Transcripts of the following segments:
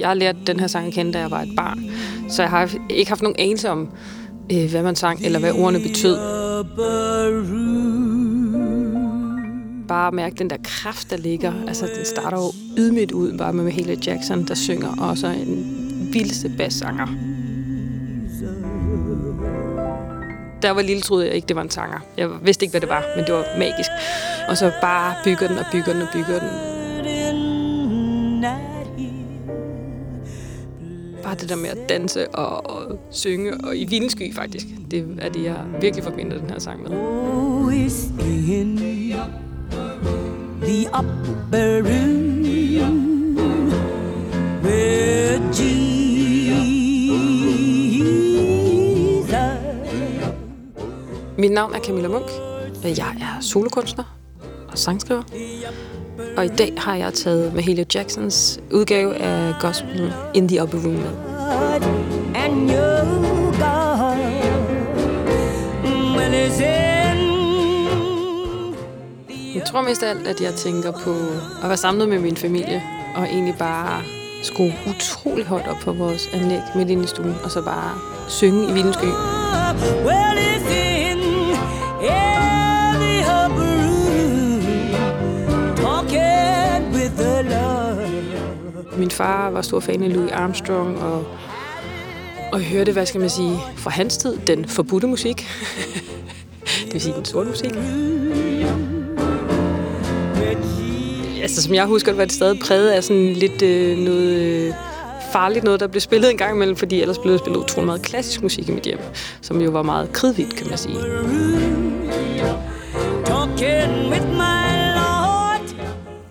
jeg lærte den her sang at kende, da jeg var et barn. Så jeg har ikke haft nogen anelse om, øh, hvad man sang, eller hvad ordene betød. Bare mærke den der kraft, der ligger. Altså, den starter jo ydmygt ud, bare med Mahalia Jackson, der synger, og så en vildeste bassanger. Da jeg var lille, troede jeg ikke, det var en sanger. Jeg vidste ikke, hvad det var, men det var magisk. Og så bare bygger den og bygger den og bygger den. Bare det der med at danse og, og synge, og i vildensky faktisk. Det er det, jeg virkelig forbinder den her sang med. in the upper room where Jesus Mit navn er Camilla Munk. Jeg er solokunstner og sangskriver. Og i dag har jeg taget Mahalia Jacksons udgave af Gospel In The Upper Room med. and God in Jeg tror mest af alt, at jeg tænker på at være samlet med min familie, og egentlig bare skrue utrolig højt op på vores anlæg midt inde i stuen, og så bare synge i vildensky. well Min far var stor fan af Louis Armstrong, og, og hørte, hvad skal man sige, fra hans tid, den forbudte musik. det vil sige den sorte musik. Altså, som jeg husker, det var det stadig præget af sådan lidt øh, noget øh, farligt noget, der blev spillet en gang imellem, fordi ellers blev der spillet utrolig meget klassisk musik i mit hjem, som jo var meget kridhvidt, kan man sige. talking with my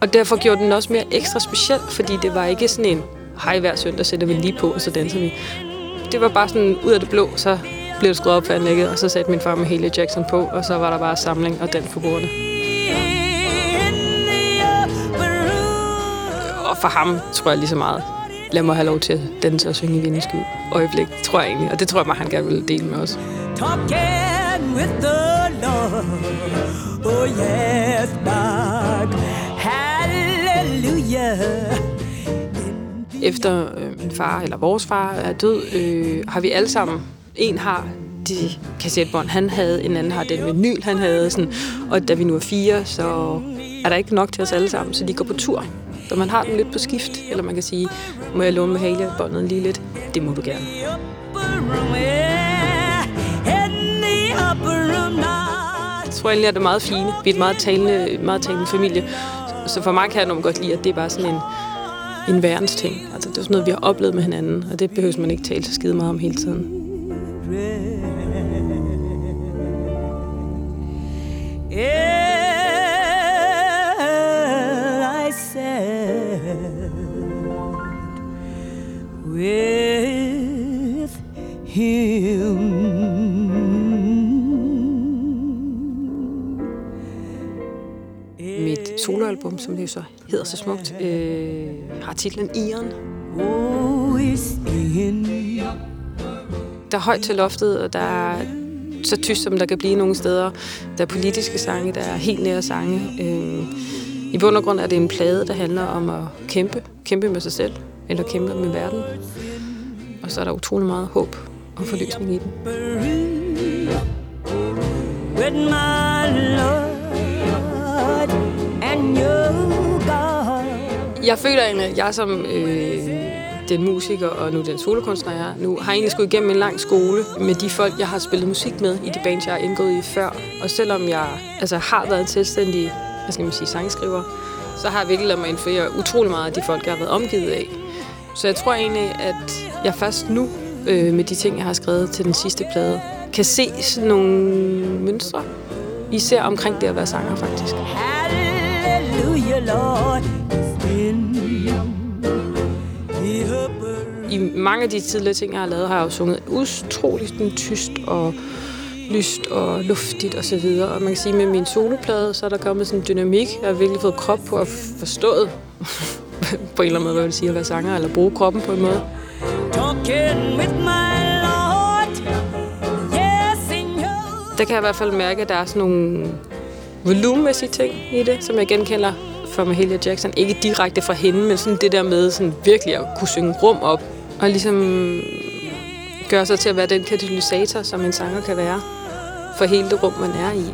og derfor gjorde den også mere ekstra speciel, fordi det var ikke sådan en, hej hver søndag sætter vi lige på, og så danser vi. Det var bare sådan ud af det blå, så blev det skruet op for anlægget, og så satte min far med Haley Jackson på, og så var der bare samling og dans på bordene. Og for ham tror jeg lige så meget, lad mig have lov til at danse og synge i vindesky øjeblik, tror jeg egentlig. Og det tror jeg, han gerne vil dele med os. talking with the Lord. Oh yes, Lord. Hallelujah. Efter øh, min far, eller vores far, er død, øh, har vi alle sammen, en har de kassettebånd, han havde, en anden har den vinyl, han havde, sådan, og da vi nu er fire, så er der ikke nok til os alle sammen, så de går på tur. Så man har den lidt på skift, eller man kan sige, må jeg låne med Halia-båndet lige lidt? Det må du gerne. Jeg tror egentlig, at det er meget fine. Vi er et meget talende, meget talende familie. Så for mig kan jeg nok godt lide, at det er bare sådan en, en værens ting. Altså, det er sådan noget, vi har oplevet med hinanden, og det behøver man ikke tale så skide meget om hele tiden. Yeah, I said with him. Soloalbum, som det jo så hedder så smukt, øh, har titlen Iren. Oh, Der er højt til loftet, og der er så tyst, som der kan blive nogle steder. Der er politiske sange, der er helt nære sange. Øh, I bund og grund er det en plade, der handler om at kæmpe. Kæmpe med sig selv, eller kæmpe med verden. Og så er der utrolig meget håb og forløsning i den. with my Lord Jeg føler egentlig, at jeg som øh, den musiker og nu den solokunstner, jeg er nu, har egentlig skulle igennem en lang skole med de folk, jeg har spillet musik med i de bands, jeg har indgået i før. Og selvom jeg altså, har været en selvstændig hvad skal man sige, sangskriver, så har jeg virkelig lavet mig influere utrolig meget af de folk, jeg har været omgivet af. Så jeg tror egentlig, at jeg først nu, øh, med de ting, jeg har skrevet til den sidste plade, kan se sådan nogle mønstre, især omkring det at være sanger, faktisk. Hallelujah, Lord. I mange af de tidligere ting, jeg har lavet, har jeg jo sunget utroligt tyst og lyst og luftigt og så videre. Og man kan sige, med min soloplade, så er der kommet sådan en dynamik. Jeg har virkelig fået krop på at forstået på en eller anden måde, hvad vil sige, at være sanger, eller bruge kroppen på en måde. Der kan jeg i hvert fald mærke, at der er sådan nogle volumenmæssige ting i det, som jeg genkender for Mahalia Jackson. Ikke direkte fra hende, men sådan det der med sådan virkelig at kunne synge rum op. Og ligesom gøre sig til at være den katalysator, som en sanger kan være for hele det rum, man er i.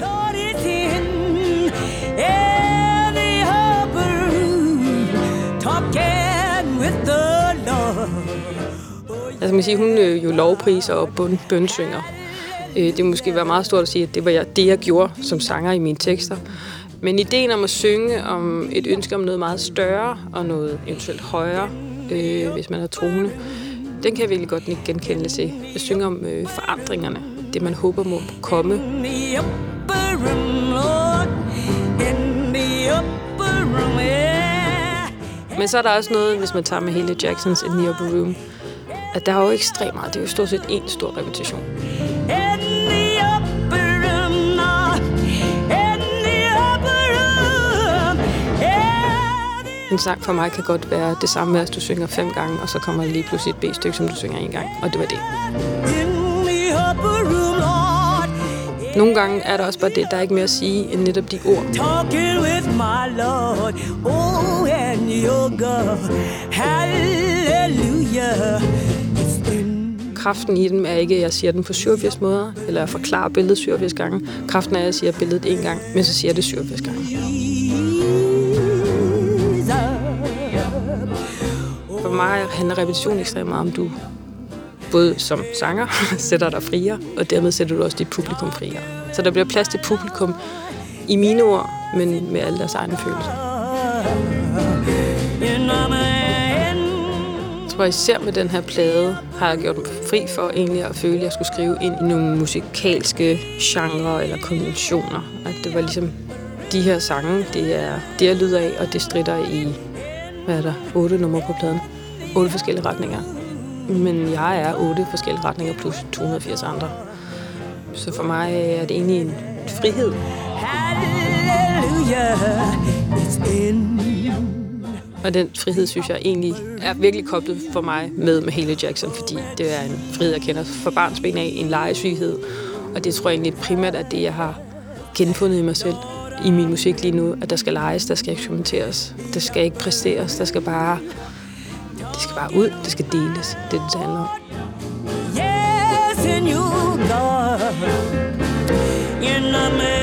Altså man siger, hun øh, jo lovpriser og bund, bønsynger. Øh, det måske være meget stort at sige, at det var jeg, det, jeg gjorde som sanger i mine tekster. Men ideen om at synge om et ønske om noget meget større og noget eventuelt højere, øh, hvis man er troende, den kan jeg virkelig godt ikke genkende til. Jeg synger om øh, forandringerne, det man håber må komme. Men så er der også noget, hvis man tager med hele Jacksons In the Upper Room, at der er jo ekstremt meget. Det er jo stort set en stor repetition. En sang for mig kan godt være det samme at du synger fem gange, og så kommer der lige pludselig et B-stykke, som du synger en gang, og det var det. Nogle gange er der også bare det, der er ikke mere at sige, end netop de ord. talking with my Lord. Oh, and your God, hallelujah. Kraften i dem er ikke, at jeg siger den på 87 måder, eller jeg forklarer billedet 87 gange. Kraften er, at jeg siger billedet en gang, men så siger jeg det 87 gange. Mig handler repetition ekstremt meget om, du både som sanger sætter dig friere, og dermed sætter du også dit publikum friere. Så der bliver plads til publikum i mine ord, men med alle deres egne følelser. Jeg tror især med den her plade har jeg gjort mig fri for egentlig at føle, at jeg skulle skrive ind i nogle musikalske genrer eller konventioner. At det var ligesom de her sange, det er det, jeg lyder af, og det strider i, hvad er der, otte numre på pladen. Otte forskellige retninger. Men jeg er otte forskellige retninger plus 280 andre. Så for mig er det egentlig en frihed. Og den frihed, synes jeg egentlig er virkelig koblet for mig med Mahalia Jackson, fordi det er en frihed, jeg kender fra barns ben af, en legesyghed. Og det tror jeg egentlig primært er det, jeg har genfundet i mig selv i min musik lige nu, at der skal leges, der skal eksperimenteres, der skal ikke præsteres, der skal bare, det skal bare ud, det skal deles. Det er det, det handler om. Yes, and you, go. You're not